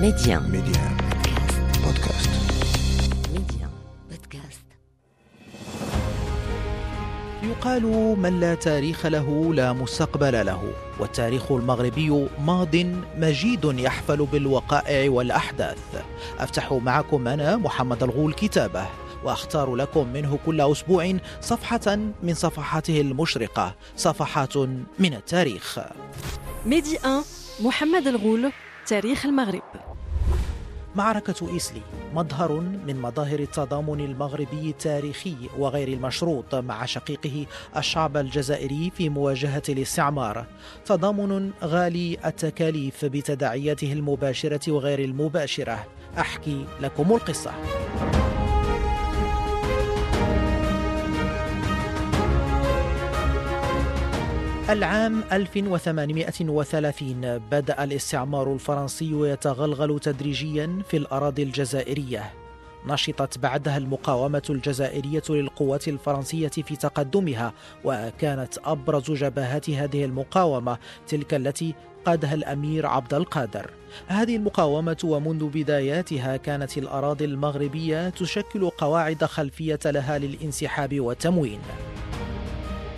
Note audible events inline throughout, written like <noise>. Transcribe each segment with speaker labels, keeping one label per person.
Speaker 1: Média.
Speaker 2: Média. Podcast.
Speaker 1: Média. Podcast.
Speaker 3: يقال من لا تاريخ له لا مستقبل له والتاريخ المغربي ماض مجيد يحفل بالوقائع والأحداث أفتح معكم أنا محمد الغول كتابه وأختار لكم منه كل أسبوع صفحة من صفحاته المشرقة صفحات من التاريخ
Speaker 4: ميدي 1 محمد الغول تاريخ المغرب.
Speaker 3: معركة إيسلي مظهر من مظاهر التضامن المغربي التاريخي وغير المشروط مع شقيقه الشعب الجزائري في مواجهة الاستعمار. تضامن غالي التكاليف بتداعياته المباشرة وغير المباشرة. أحكي لكم القصة. العام 1830 بدأ الاستعمار الفرنسي يتغلغل تدريجيا في الأراضي الجزائرية. نشطت بعدها المقاومة الجزائرية للقوات الفرنسية في تقدمها وكانت أبرز جبهات هذه المقاومة تلك التي قادها الأمير عبد القادر. هذه المقاومة ومنذ بداياتها كانت الأراضي المغربية تشكل قواعد خلفية لها للانسحاب والتموين.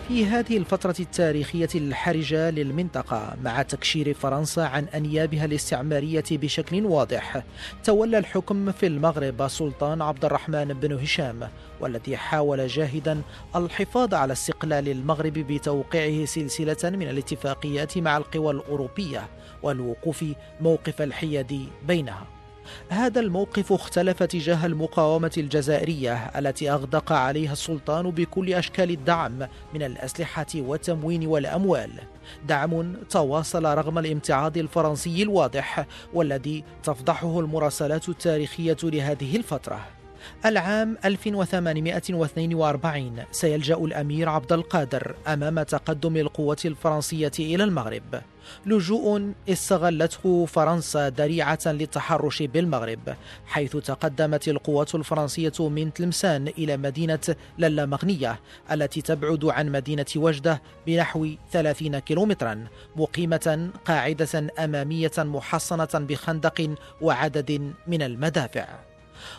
Speaker 3: في هذه الفترة التاريخية الحرجة للمنطقة مع تكشير فرنسا عن أنيابها الاستعمارية بشكل واضح تولى الحكم في المغرب السلطان عبد الرحمن بن هشام والذي حاول جاهدا الحفاظ على استقلال المغرب بتوقيعه سلسلة من الاتفاقيات مع القوى الأوروبية والوقوف موقف الحياد بينها. هذا الموقف اختلف تجاه المقاومة الجزائرية التي أغدق عليها السلطان بكل أشكال الدعم من الأسلحة والتموين والأموال. دعم تواصل رغم الامتعاض الفرنسي الواضح والذي تفضحه المراسلات التاريخية لهذه الفترة. العام 1842 سيلجأ الأمير عبد القادر أمام تقدم القوة الفرنسية إلى المغرب. لجوء استغلته فرنسا ذريعة للتحرش بالمغرب حيث تقدمت القوات الفرنسية من تلمسان إلى مدينة للامغنية التي تبعد عن مدينة وجدة بنحو 30 كيلومترا مقيمة قاعدة أمامية محصنة بخندق وعدد من المدافع.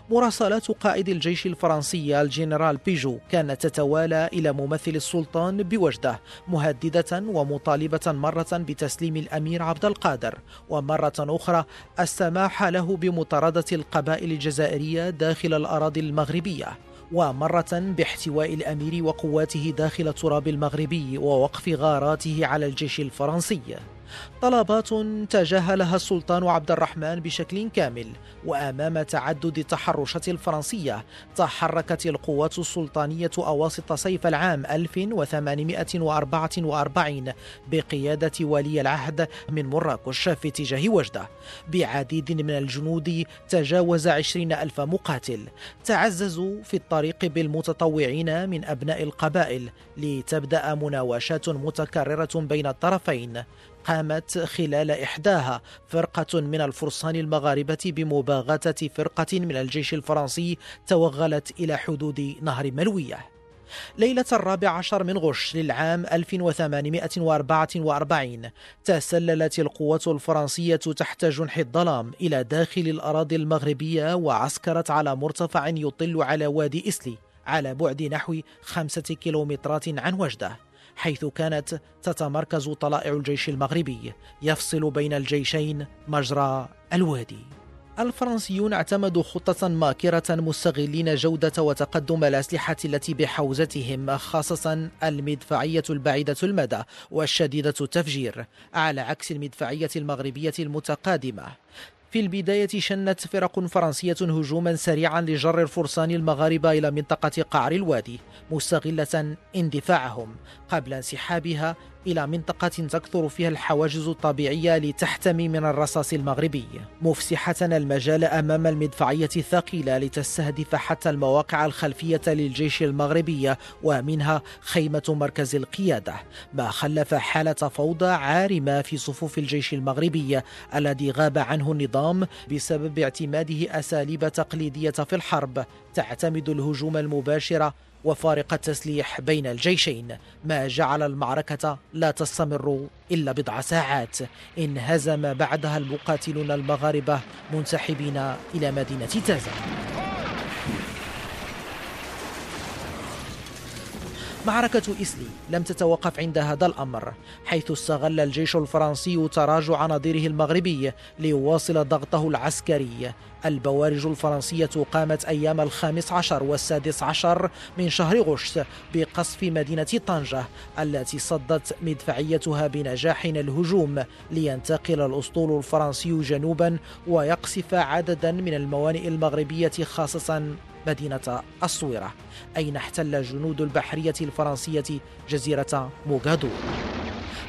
Speaker 3: مراسلات قائد الجيش الفرنسي الجنرال بيجو كانت تتوالى إلى ممثل السلطان بوجدة مهددة ومطالبة مرة بتسليم الأمير عبد القادر. ومرة أخرى السماح له بمطاردة القبائل الجزائرية داخل الأراضي المغربية. ومرة باحتواء الأمير وقواته داخل التراب المغربي ووقف غاراته على الجيش الفرنسي. طلبات تجاهلها السلطان عبد الرحمن بشكل كامل وأمام تعدد التحرشات الفرنسية تحركت القوات السلطانية أواسط صيف العام 1844 بقيادة ولي العهد من مراكش في اتجاه وجدة. بعديد من الجنود تجاوز عشرين ألف مقاتل. تعززوا في الطريق بالمتطوعين من أبناء القبائل لتبدأ مناوشات متكررة بين الطرفين. قامت خلال إحداها. فرقة من الفرسان المغاربة بمباغتة فرقة من الجيش الفرنسي توغلت إلى حدود نهر ملوية. ليلة الرابع عشر من غش للعام 1844 تسللت القوات الفرنسية تحت جنح الظلام إلى داخل الأراضي المغربية وعسكرت على مرتفع يطل على وادي إسلي على بعد نحو خمسة كيلومترات عن وجده. حيث كانت تتمركز طلائع الجيش المغربي يفصل بين الجيشين مجرى الوادي. الفرنسيون اعتمدوا خطة ماكرة مستغلين جودة وتقدم الأسلحة التي بحوزتهم خاصة المدفعية البعيدة المدى والشديدة التفجير على عكس المدفعية المغربية المتقادمة. في البداية شنت فرق فرنسية هجوما سريعا لجر الفرسان المغاربة إلى منطقة قعر الوادي مستغلة اندفاعهم قبل انسحابها إلى منطقة تكثر فيها الحواجز الطبيعية لتحتمي من الرصاص المغربي. مفسحة المجال أمام المدفعية الثقيلة لتستهدف حتى المواقع الخلفية للجيش المغربي ومنها خيمة مركز القيادة. ما خلف حالة فوضى عارمة في صفوف الجيش المغربي الذي غاب عنه النظام بسبب اعتماده أساليب تقليدية في الحرب. تعتمد الهجوم المباشر وفارق التسليح بين الجيشين. ما جعل المعركة لا تستمر إلا بضع ساعات. انهزم بعدها المقاتلون المغاربة منسحبين إلى مدينة تازا معركة إسلي لم تتوقف عند هذا الأمر حيث استغل الجيش الفرنسي تراجع نظيره المغربي ليواصل ضغطه العسكري. البوارج الفرنسية قامت أيام الخامس عشر والسادس عشر من شهر غشت بقصف مدينة طنجة التي صدت مدفعيتها بنجاح الهجوم لينتقل الأسطول الفرنسي جنوبا ويقصف عددا من الموانئ المغربية خاصة مدينة الصويرة أين احتل جنود البحرية الفرنسية جزيرة موغادو.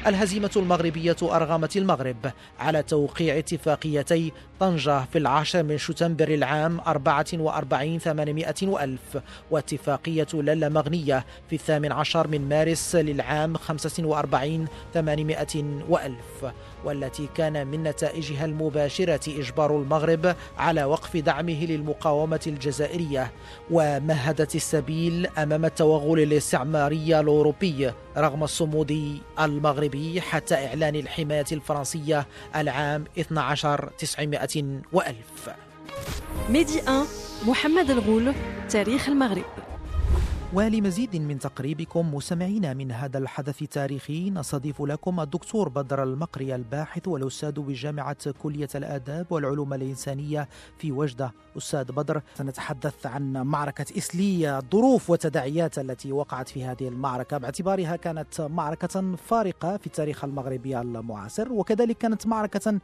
Speaker 3: الهزيمة المغربية أرغمت المغرب على توقيع اتفاقيتي طنجة في العاشر من شتنبر العام 44 800 وألف واتفاقية للا مغنية في الثامن عشر من مارس للعام 45 800 وألف. والتي كان من نتائجها المباشرة إجبار المغرب على وقف دعمه للمقاومة الجزائرية ومهدت السبيل أمام التوغل الاستعماري الأوروبي رغم الصمود المغربي حتى إعلان الحماية الفرنسية العام 12 900 وألف.
Speaker 4: ميدي 1 محمد الغول تاريخ المغرب.
Speaker 3: ولمزيد من تقريبكم مستمعينا من هذا الحدث التاريخي نستضيف لكم الدكتور بدر المقري الباحث والأستاذ بجامعة كلية الآداب والعلوم الإنسانية في وجدة. أستاذ بدر سنتحدث عن معركة إسلي الظروف والتداعيات التي وقعت في هذه المعركة. باعتبارها كانت معركة فارقة في التاريخ المغربي المعاصر وكذلك كانت معركة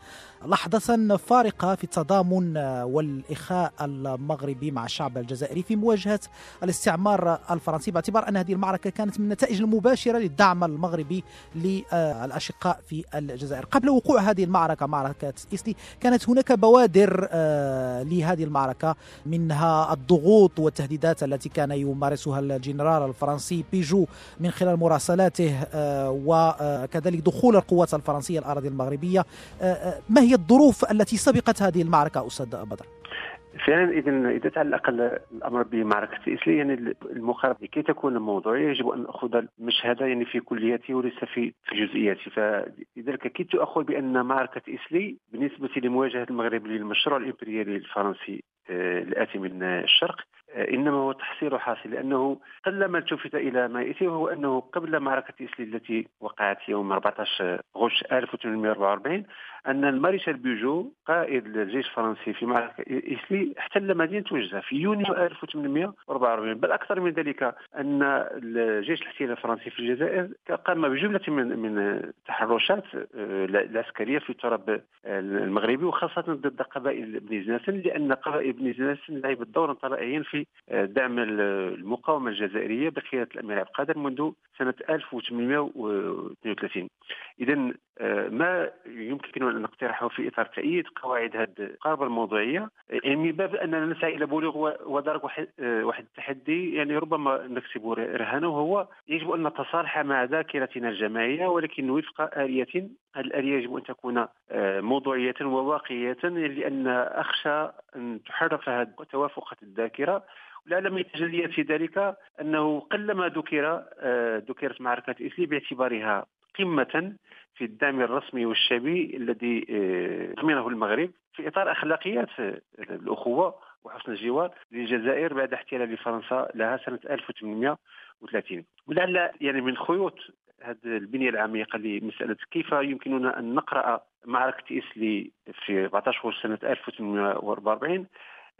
Speaker 3: لحظة فارقة في التضامن والإخاء المغربي مع الشعب الجزائري في مواجهة الاستعمار الفرنسي باعتبار أن هذه المعركة كانت من النتائج المباشرة للدعم المغربي للأشقاء في الجزائر قبل وقوع هذه المعركة معركة إسلي كانت هناك بوادر آه، لهذه المعركة منها الضغوط والتهديدات التي كان يمارسها الجنرال الفرنسي بيجو من خلال مراسلاته آه، وكذلك دخول القوات الفرنسية الأراضي المغربية آه، ما هي الظروف التي سبقت هذه المعركة أستاذ بدر؟
Speaker 5: فعلا إذا اذا تعلق الأمر بمعركة الاسلي يعني المقاربة لكي تكون موضوعيه يجب أن نأخذ المشهد يعني في كلياته وليس في في جزئياته. فلذلك كدت أقول بأن معركة اسلي بالنسبة لمواجهة المغرب للمشروع الإمبريالي الفرنسي آه، الآتي من الشرق. آه، إنما هو تحصيل حاصل لأنه قلما التفت إلى ما ياتي وهو أنه قبل معركة اسلي التي وقعت يوم 14 غش 1844 أن المارشال بيجو قائد الجيش الفرنسي في معركة اسلي احتل مدينة وجده في يونيو 1844 بل أكثر من ذلك أن الجيش الاحتلال الفرنسي في الجزائر قام بجملة من من التحرشات آه، العسكرية في التراب المغربي وخاصة ضد قبائل بني زناسن لأن قبائل بني زناسن لعبت دورا طلائعيا في آه، دعم المقاومة الجزائرية بقيادة الأمير عبد القادر منذ سنة 1832 اذا آه، ما يمكن أن نقترحه في إطار تأييد قواعد هذه القرابة الموضوعية يعني من باب أننا نسعى إلى بلوغ ودرك واحد آه، التحدي يعني ربما نكسب رهانه وهو يجب أن نتصالح مع ذاكرتنا الجماعية ولكن وفق آلية الآلية يجب أن تكون آه، موضوعية وواقعية لأن أخشى أن توافقة الذاكرة ولعل من التجليات في ذلك أنه قلما ذكر ذكرت معركة إسلي باعتبارها قمة في الدعم الرسمي والشعبي الذي ضمنه آه، المغرب في إطار أخلاقيات آه، الأخوة وحسن الجوار للجزائر بعد احتلال فرنسا لها سنة 1830 ولعل يعني من خيوط هذه البنية العميقة لمسألة كيف يمكننا أن نقرأ معركة اسلي في 14 سنه 1844 آه،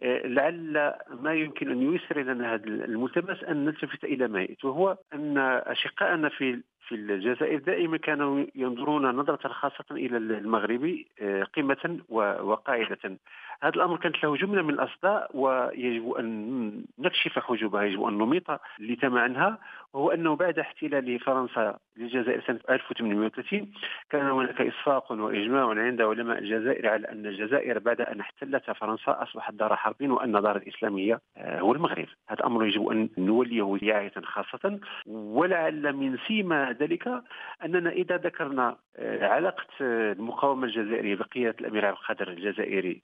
Speaker 5: لعل ما يمكن أن ييسر لنا هذا الملتبس أن نلتفت إلى ما يأتي وهو أن اشقائنا في في الجزائر دائما كانوا ينظرون نظرة خاصة إلى المغربي آه، قمة وقاعدة. هذا الأمر كانت له جملة من الأصداء ويجب أن نكشف حجوبها يجب أن نميط اللثام عنها وهو أنه بعد احتلال فرنسا للجزائر سنة 1830 كان هناك إصفاق وإجماع عند علماء الجزائر على أن الجزائر بعد أن احتلتها فرنسا أصبحت دار حرب وأن دار الإسلامية آه، هو المغرب. هذا الأمر يجب أن نوليه رعاية خاصة. ولعل من سيما ذلك أننا إذا ذكرنا آه، علاقة آه، المقاومة الجزائرية بقيادة الأمير عبد القادر الجزائري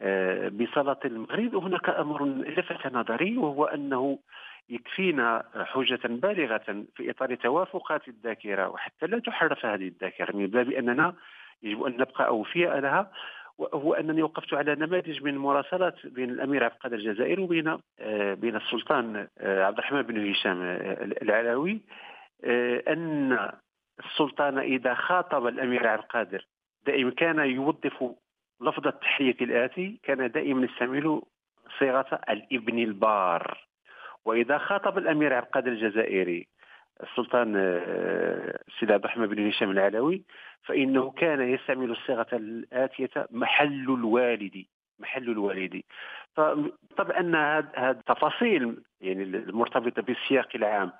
Speaker 5: آه، بصلاة المغرب. هناك أمر لفت نظري وهو أنه يكفينا حجة بالغة في إطار توافقات الذاكرة وحتى لا تحرف هذه الذاكرة من باب أننا يجب أن نبقى أوفياء لها. وهو أنني وقفت على نماذج من مراسلات بين الأمير عبد القادر الجزائري وبين آه، بين السلطان آه، عبد الرحمن بن هشام العلوي أن السلطان إذا خاطب الأمير عبد القادر دائما كان يوظف لفظ التحية الآتي كان دائما يستعمل صيغة الإبن البار. وإذا خاطب الأمير عبد القادر الجزائري السلطان السيد عبد الرحمن بن هشام العلوي فإنه كان يستعمل الصيغة الآتية محل الوالد محل الوالد. فطبعا أن هذه التفاصيل يعني المرتبطة بالسياق العام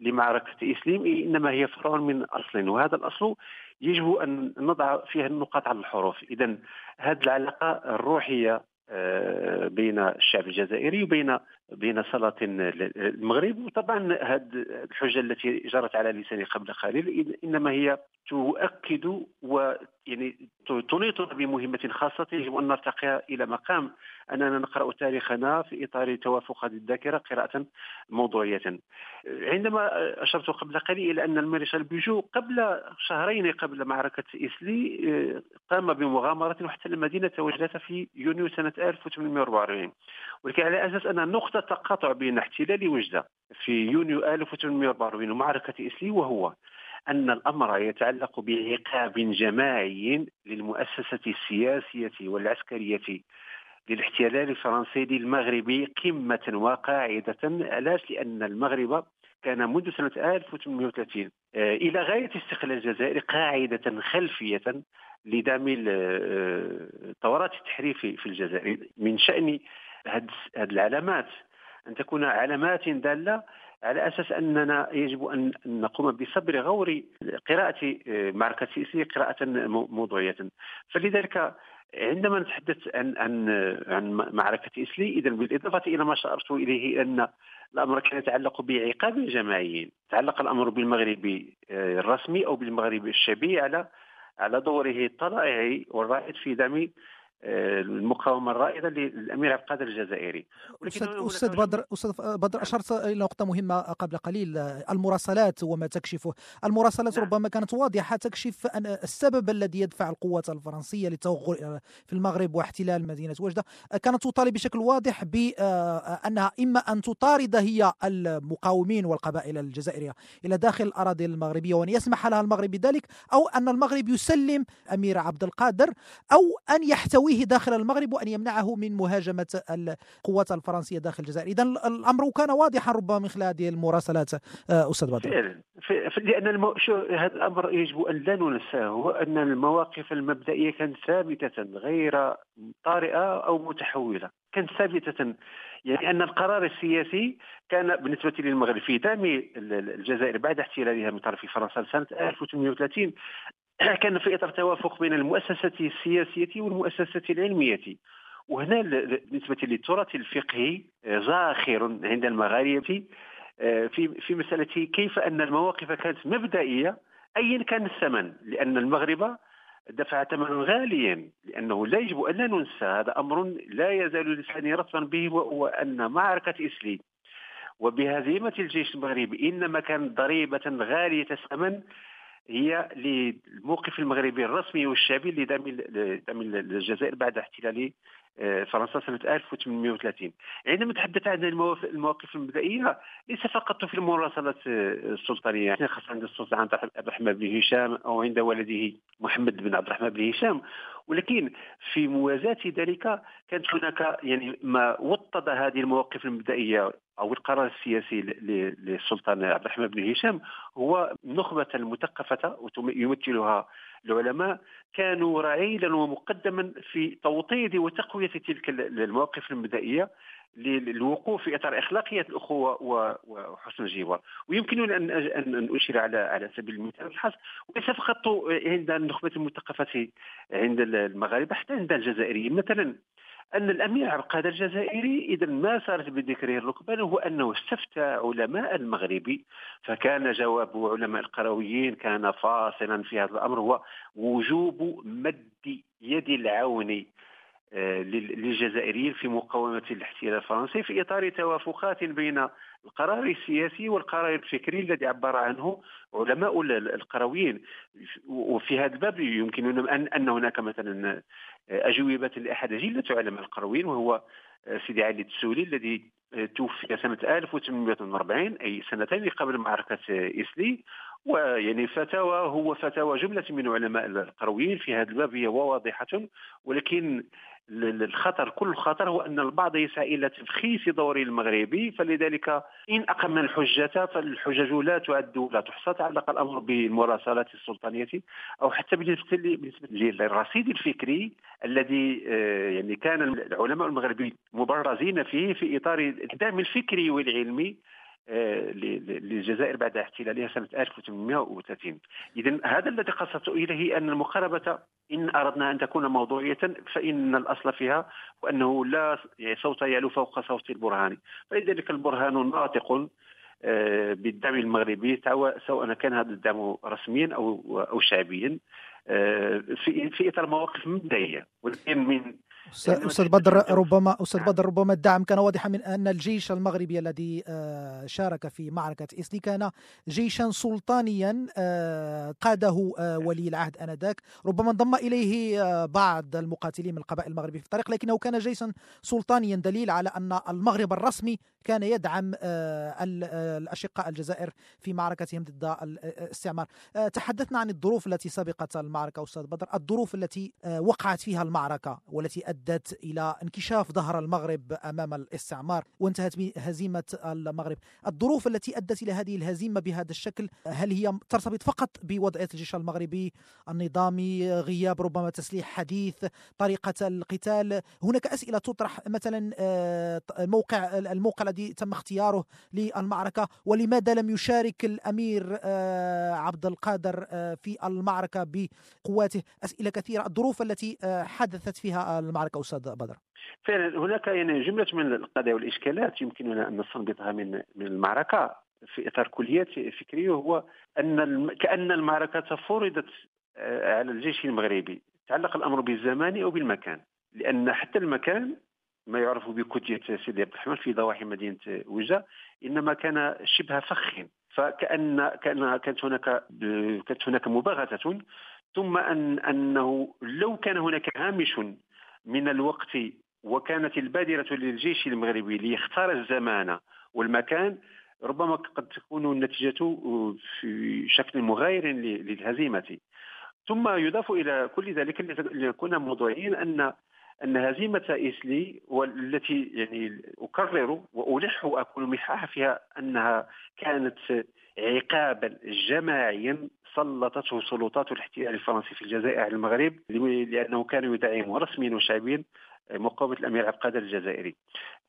Speaker 5: لمعركة إسليم إنما هي فرع من أصل وهذا الأصل يجب أن نضع فيها النقاط على الحروف. إذا هذه العلاقة الروحية آه، بين الشعب الجزائري وبين بين سلاطين المغرب وطبعا هذه الحجة التي جرت على لساني قبل قليل إنما هي تؤكد ويعني تنيط بمهمة خاصة يجب ان نرتقي إلى مقام أننا نقرأ تاريخنا في إطار توافق هذه الذاكرة قراءة موضوعية. عندما أشرت قبل قليل إلى أن المارشال بيجو قبل شهرين قبل معركة اسلي قام بمغامرة واحتل مدينه وجده في يونيو سنة 1844 ولكن على أساس أن تقاطع بين احتلال وجده في يونيو 1844 ومعركه اسلي وهو أن الأمر يتعلق بعقاب جماعي للمؤسسة السياسية والعسكرية للاحتلال الفرنسي للمغرب قمة وقاعدة علاش لأن المغرب كان منذ سنة 1830 آه، إلى غاية استقلال الجزائر قاعدة خلفية لدعم ثورات التحرير في الجزائر من شأن هذه العلامات. أن تكون علامات دالة على أساس أننا يجب أن نقوم بصبر غور قراءة آه، معركة سيسي قراءة موضوعية. فلذلك عندما نتحدث عن عن عن معركة اسلي اذا بالإضافة إلى ما اشرت إليه أن الأمر كان يتعلق بعقاب جماعي تعلق الأمر بالمغرب آه، الرسمي أو بالمغرب الشبيه على على دوره الطلائعي والرائد في دعم المقاومة الرائدة للأمير عبد القادر الجزائري.
Speaker 6: أستاذ أستاذ بدر أستاذ بدر أشرت إلى نقطة مهمة قبل قليل. المراسلات وما تكشفه المراسلات نعم. ربما كانت واضحة تكشف أن السبب الذي يدفع القوات الفرنسية للتوغل في المغرب واحتلال مدينة وجدة كانت تطالب بشكل واضح بانها إما أن تطارد هي المقاومين والقبائل الجزائرية إلى داخل الأراضي المغربية وأن يسمح لها المغرب بذلك أو أن المغرب يسلم أمير عبد القادر أو أن يحتوي يحتويه داخل المغرب وأن يمنعه من مهاجمة القوات الفرنسية داخل الجزائر. إذا الأمر كان واضحا ربما من خلال هذه المراسلات آه، أستاذ بدر.
Speaker 5: لأن المو... هذا الأمر يجب أن لا ننساه هو أن المواقف المبدئية كانت ثابتة غير طارئة أو متحولة. كانت ثابتة يعني أن القرار السياسي كان بالنسبة للمغرب في دعم الجزائر بعد احتلالها من طرف فرنسا سنة 1830 <clears throat> كان في إطار توافق بين المؤسسة السياسية والمؤسسة العلمية. وهنا بالنسبة للتراث الفقهي آه، زاخر عند المغاربة آه، في في مسألة كيف أن المواقف كانت مبدئية ايا كان الثمن لأن المغرب دفع ثمنا غاليا لأنه لا يجب أن لا ننسى هذا أمر لا يزال لساني رطبا به وهو أن معركة اسلي وبهزيمة الجيش المغربي إنما كانت ضريبة غالية الثمن هي للموقف المغربي الرسمي والشعبي لدعم الجزائر بعد احتلال آه، فرنسا سنة 1830 عندما نتحدث عن المواقف المبدئية ليس فقط في المراسلات آه، السلطانية. خاصة عند السلطان عبد الرحمن بن هشام أو عند والده محمد بن عبد الرحمن بن هشام. ولكن في موازاة ذلك كانت هناك يعني ما وطد هذه المواقف المبدئية أو القرار السياسي للسلطان عبد الرحمن بن هشام هو نخبة المثقفه يمثلها العلماء كانوا رعيلا ومقدما في توطيد وتقوية تلك المواقف المبدئية. للوقوف في إطار إخلاقية الأخوة وحسن الجوار. ويمكنني أن ان أشير على على سبيل المثال الحص وليس فقط عند النخبة المثقفة عند المغاربة حتى عند الجزائريين. مثلا أن الأمير عبد القادر الجزائري إذا ما صارت بذكره الركبان هو أنه استفتى علماء المغرب. فكان جواب علماء القرويين كان فاصلا في هذا الأمر هو وجوب مد يد العون للجزائريين في مقاومة الاحتلال الفرنسي في إطار توافقات بين القرار السياسي والقرار الفكري الذي عبر عنه علماء القرويين. وفي هذا الباب يمكننا أن, أن هناك مثلا أجوبة لأحد جلة علماء القرويين وهو سيدي علي التسولي الذي توفي سنة 1840 أي سنتين قبل معركة إسلي ويعني فتاوى هو فتاوى جملة من علماء القرويين في هذا الباب هي واضحة. ولكن الخطر كل الخطر هو أن البعض يسعى إلى تبخيس دور المغربي فلذلك إن أقم الحجة فالحجج لا تعد لا تحصى تعلق الأمر بالمراسلات السلطانية أو حتى بالنسبة للرصيد الفكري الذي آه، يعني كان العلماء المغربيين مبرزين فيه في إطار الدعم الفكري والعلمي. للجزائر بعد احتلالها سنة 1830 إذا هذا الذي قصدت إليه أن المقاربة إن أردنا أن تكون موضوعية فإن الأصل فيها وأنه لا يعني صوت يعلو فوق صوت البرهان. فلذلك البرهان ناطق آه، بالدعم المغربي سواء كان هذا الدعم رسميا أو أو شعبيا آه، في في إطار مواقف مبدئيه ولكن من
Speaker 3: أستاذ بدر ربما أستاذ بدر ربما الدعم كان واضحا من أن الجيش المغربي الذي آه، شارك في معركة اسلي كان جيشا سلطانيا آه، قاده آه، ولي العهد آنذاك. ربما انضم إليه بعض المقاتلين من القبائل المغربية في الطريق لكنه كان جيشا سلطانيا دليل على أن المغرب الرسمي كان يدعم الأشقاء الجزائر في معركتهم ضد الاستعمار. تحدثنا عن الظروف التي سبقت المعركة أستاذ بدر. الظروف التي وقعت فيها المعركة والتي أدت إلى انكشاف ظهر المغرب أمام الاستعمار وانتهت بهزيمة المغرب. الظروف التي أدت إلى هذه الهزيمة بهذا الشكل هل هي ترتبط فقط بوضعية الجيش المغربي النظامي غياب ربما تسليح حديث طريقة القتال؟ هناك أسئلة تطرح مثلا آه، موقع الموقع الذي تم اختياره للمعركة. ولماذا لم يشارك الأمير آه، عبد القادر آه، في المعركة بقواته؟ أسئلة كثيرة. الظروف التي حدثت فيها المعركة معك أستاذ بدر.
Speaker 5: فعلا هناك يعني جملة من القضايا والإشكالات يمكننا أن نستنبطها من من المعركة في إطار كليات فكريه هو أن كأن المعركة فرضت آه، على الجيش المغربي. تعلق الأمر بالزمان أو بالمكان. لأن حتى المكان ما يعرف بكتية سيدي عبد الرحمن في ضواحي مدينة وجة إنما كان شبه فخ. فكأن كان كانت هناك كانت هناك مباغتة. ثم أن أنه لو كان هناك هامش من الوقت وكانت البادرة للجيش المغربي ليختار الزمان والمكان ربما قد تكون النتيجة في شكل مغاير للهزيمة. ثم يضاف إلى كل ذلك لنكون موضوعيين أن أن هزيمة إسلي والتي يعني أكرر وألح وأكون ملحاح فيها أنها كانت عقابا جماعيا سلطته سلطات الاحتلال الفرنسي في الجزائر على المغرب لأنه كان يدعم رسميا وشعبيا مقاومة الأمير عبد القادر الجزائري.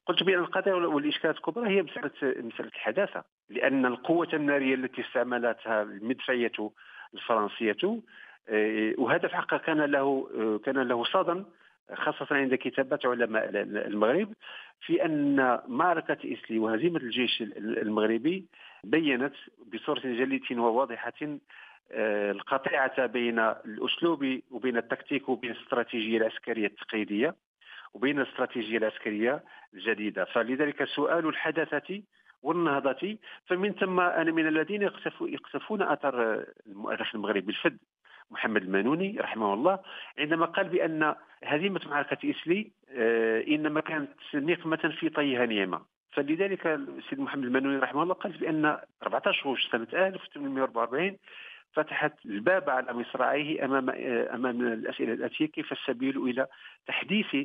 Speaker 5: قلت بأن القضايا والإشكالات الكبرى هي مساله مساله الحداثة لأن القوة النارية التي استعملتها المدفعية الفرنسية آه، وهذا في حقه كان له آه، كان له صدى خاصة عند كتابات علماء المغرب في أن معركة إسلي وهزيمة الجيش المغربي بينت بصورة جلية وواضحة آه، القطيعة بين الأسلوب وبين التكتيك وبين الاستراتيجية العسكرية التقليدية وبين الاستراتيجية العسكرية الجديدة. فلذلك سؤال الحداثة والنهضة فمن ثم أنا من الذين يقتفون أثر المؤرخ المغربي الفد محمد المانوني رحمه الله عندما قال بأن هزيمة معركة إسلي آه، إنما كانت نقمة في طيها نعمة فلذلك السيد محمد المانوني رحمه الله قال بأن 14 سنة 1844 فتحت الباب على مصراعيه أمام أمام الأسئلة الآتية كيف السبيل إلى تحديث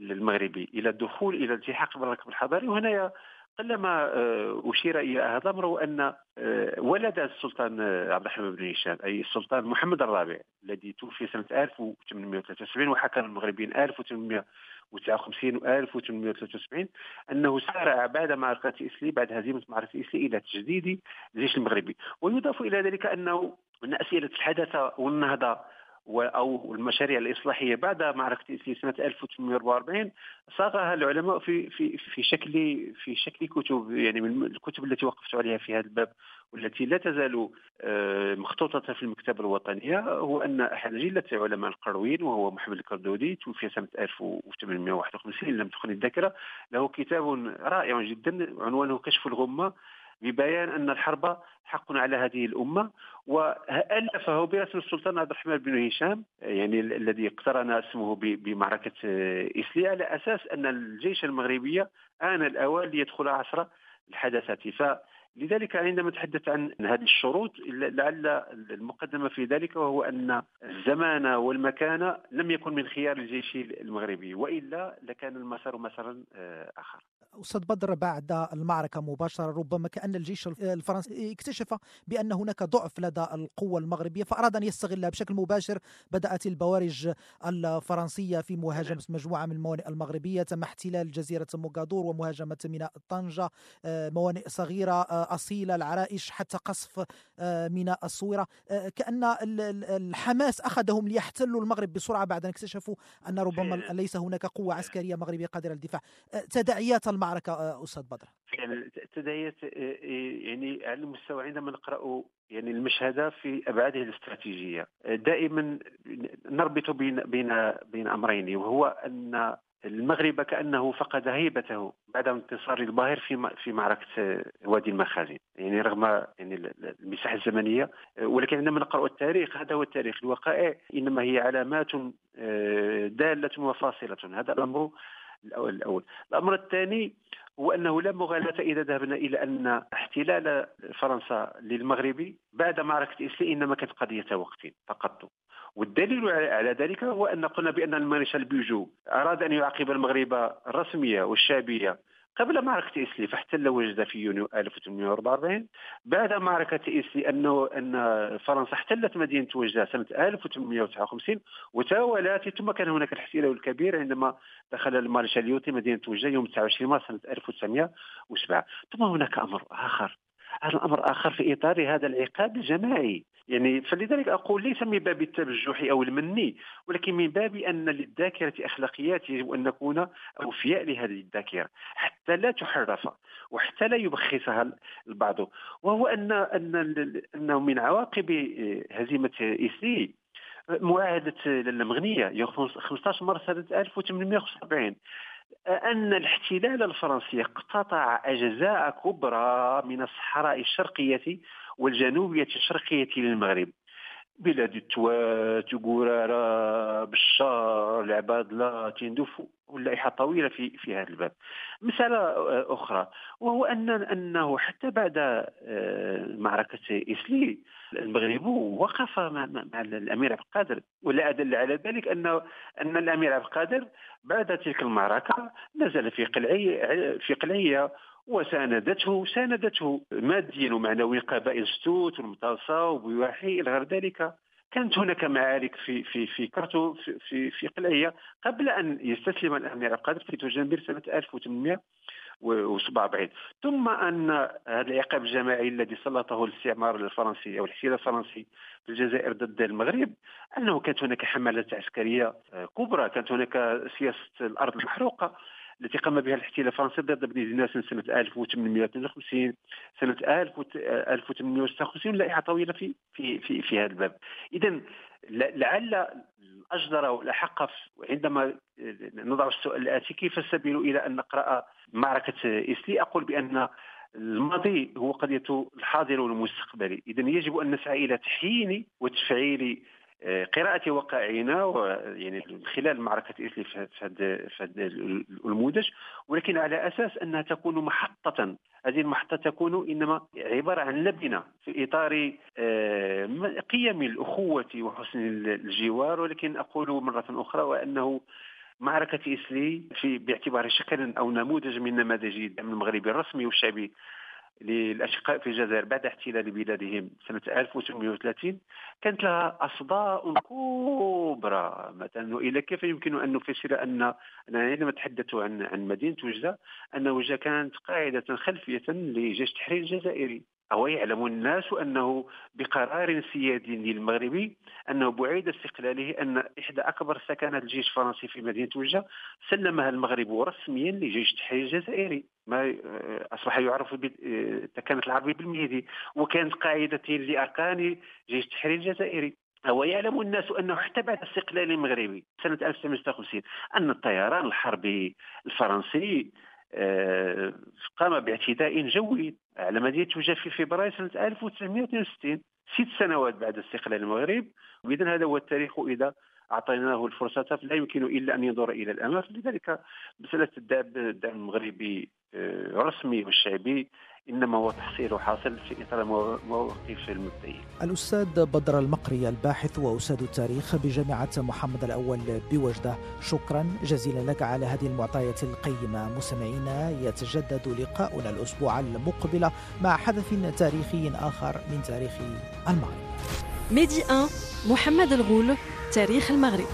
Speaker 5: المغربي إلى الدخول إلى الالتحاق بالركب الحضاري. وهنا قلما آه، أشير إلى هذا الأمر وأن آه، ولد السلطان آه، عبد الرحمن بن هشام أي السلطان محمد الرابع الذي توفي سنة 1873 وحكم المغربيين 1859 و 1873 أنه سارع بعد معركة اسلي بعد هزيمة معركة اسلي إلى تجديد الجيش المغربي. ويضاف إلى ذلك أنه ان أسئلة الحداثه والنهضة أو المشاريع الإصلاحية بعد معركة في سنة 1844 صاغها العلماء في في في شكل في شكل كتب يعني من الكتب التي وقفت عليها في هذا الباب والتي لا تزال آه، مخطوطة في المكتبة الوطنية هو أن أحد جلة علماء القرويين وهو محمد الكردودي توفي سنة 1851 لم تخن الذاكرة له كتاب رائع جدا عنوانه كشف الغمة. ببيان أن الحرب حق على هذه الأمة والفه برسم السلطان عبد الرحمن بن هشام يعني الذي اقترن اسمه بمعركة اسلي على أساس أن الجيش المغربي آن الأوان ليدخل عصر الحداثة. لذلك عندما نتحدث عن هذه الشروط لعل المقدمة في ذلك وهو أن الزمان والمكان لم يكن من خيار الجيش المغربي وإلا لكان المسار مسارا آه، آخر.
Speaker 6: أستاذ بدر بعد المعركة مباشرة ربما كأن الجيش الفرنسي اكتشف بأن هناك ضعف لدى القوة المغربية فأراد أن يستغلها بشكل مباشر بدأت البوارج الفرنسية في مهاجمة مجموعة من الموانئ المغربية تم احتلال جزيرة موغادور ومهاجمة ميناء طنجة آه، موانئ صغيرة آه، أصيلة العرائش حتى قصف آه، ميناء الصويرة كأن الحماس أخذهم ليحتلوا المغرب بسرعة بعد أن اكتشفوا أن ربما ليس هناك قوة عسكرية مغربية قادرة للدفاع. تداعيات المعركة آه، أستاذ بدر؟
Speaker 5: يعني تداعيات آه، آه، يعني على المستوى عندما نقرأ يعني المشهد في أبعاده الاستراتيجية. دائما نربط بين بين بين أمرين وهو أن المغرب كأنه فقد هيبته بعد انتصار الباهر في في معركة وادي المخازن. يعني رغم يعني المساحة الزمنية ولكن عندما نقرأ التاريخ هذا هو التاريخ الوقائع إنما هي علامات دالة وفاصلة. هذا الأمر الأول الأمر الثاني هو أنه لا مغالاة إذا ذهبنا إلى أن احتلال فرنسا للمغرب بعد معركة إسلي إنما كانت قضية وقت فقط. والدليل على ذلك هو أن قلنا بأن المارشال بيجو أراد أن يعاقب المغرب الرسمية والشعبية قبل معركة إسلي فاحتل وجد في يونيو 1844 بعد معركة إسلي أنه أن فرنسا احتلت مدينة وجدة سنة 1859 وتوالت ثم كان هناك الاحتلال الكبير عندما دخل المارشاليوتي مدينة وجدة يوم 29 مارس سنة 1907 ثم هناك أمر آخر. هذا الامر آخر في إطار هذا العقاب الجماعي. يعني فلذلك أقول ليس من باب التبجح أو المني ولكن من باب أن للذاكرة أخلاقيات يجب ان نكون أوفياء لهذه الذاكرة. حتى لا تحرف وحتى لا يبخسها البعض. وهو ان أن أنه من عواقب هزيمة ايسي معاهدة المغنيه يوم 15 مارس سنه 1875 أن الاحتلال الفرنسي اقتطع أجزاء كبرى من الصحراء الشرقية والجنوبية الشرقية للمغرب. بلاد التوات قرارة بشار العباد لا تندف واللائحة طويلة في في هذا الباب. مسألة أخرى وهو أن أنه حتى بعد آه، معركة إسلي المغرب وقف مع, مع الأمير عبد القادر ولا أدل على ذلك أن أن الأمير عبد القادر بعد تلك المعركة نزل في قلعية في قلعية وساندته ساندته ماديا ومعنويا قبائل ستوت والمطاصة وبواحي إلى غير ذلك كانت هناك معارك في في في كرتو في في, في قلعيه قبل أن يستسلم الأمير القادر في توجنبير سنة 1847 ثم أن هذا العقاب الجماعي الذي سلطه الاستعمار الفرنسي أو الاحتلال الفرنسي في الجزائر ضد المغرب أنه كانت هناك حملات عسكرية كبرى كانت هناك سياسة الأرض المحروقة. التي قام بها الاحتلال الفرنسي ضد بني ناس سنة 1852 سنة 1856 لائحة طويلة في في في, في هذا الباب. إذا لعل الأجدر والأحق عندما نضع السؤال الآتي كيف السبيل إلى أن نقرأ معركة إسلي أقول بأن الماضي هو قضية الحاضر والمستقبلي إذا يجب أن نسعى إلى تحيين وتفعيل قراءة وقائعنا يعني خلال معركة إسلي في هذا النموذج ولكن على أساس أنها تكون محطة. هذه المحطة تكون إنما عبارة عن لبنة في إطار آه، قيم الأخوة وحسن الجوار. ولكن أقول مرة أخرى وأنه معركة إسلي في باعتبار شكل أو نموذج من نماذج الدعم المغربي الرسمي والشعبي للأشقاء في الجزائر بعد احتلال بلادهم سنة 1830 كانت لها أصداء كبرى. مثلا إلى كيف يمكن أن نفسر أن عندما تحدثت عن عن مدينة وجدة أن وجدة كانت قاعدة خلفية لجيش التحرير الجزائري. أو يعلم الناس أنه بقرار سيادي للمغربي أنه بعيد استقلاله أن إحدى أكبر سكنات الجيش الفرنسي في مدينة وجة سلمها المغرب رسميا لجيش التحرير الجزائري. ما آه، أصبح يعرف بالتكانة آه، العربي بالمهدي. وكانت قاعدتين لأركان جيش التحرير الجزائري. ويعلم الناس أنه حتى بعد استقلال المغربي سنة 1956 أن الطيران الحربي الفرنسي قام باعتداء جوي على مدينة وجه في فبراير سنة 1962 ست سنوات بعد استقلال المغرب. وإذا هذا هو التاريخ اذا أعطيناه الفرصة فلا يمكن إلا أن ينظر إلى الأمام. لذلك مسألة الدعم المغربي آه، الرسمي والشعبي إنما هو تحصيل حاصل في إطار مواقف المبدئيه.
Speaker 3: الأستاذ بدر المقري الباحث وأستاذ التاريخ بجامعة محمد الأول بوجدة، شكرا جزيلا لك على هذه المعطيات القيمة. مستمعينا يتجدد لقاؤنا الأسبوع المقبل مع حدث تاريخي آخر من تاريخ المغرب.
Speaker 4: ميدي 1 محمد الغول تاريخ المغرب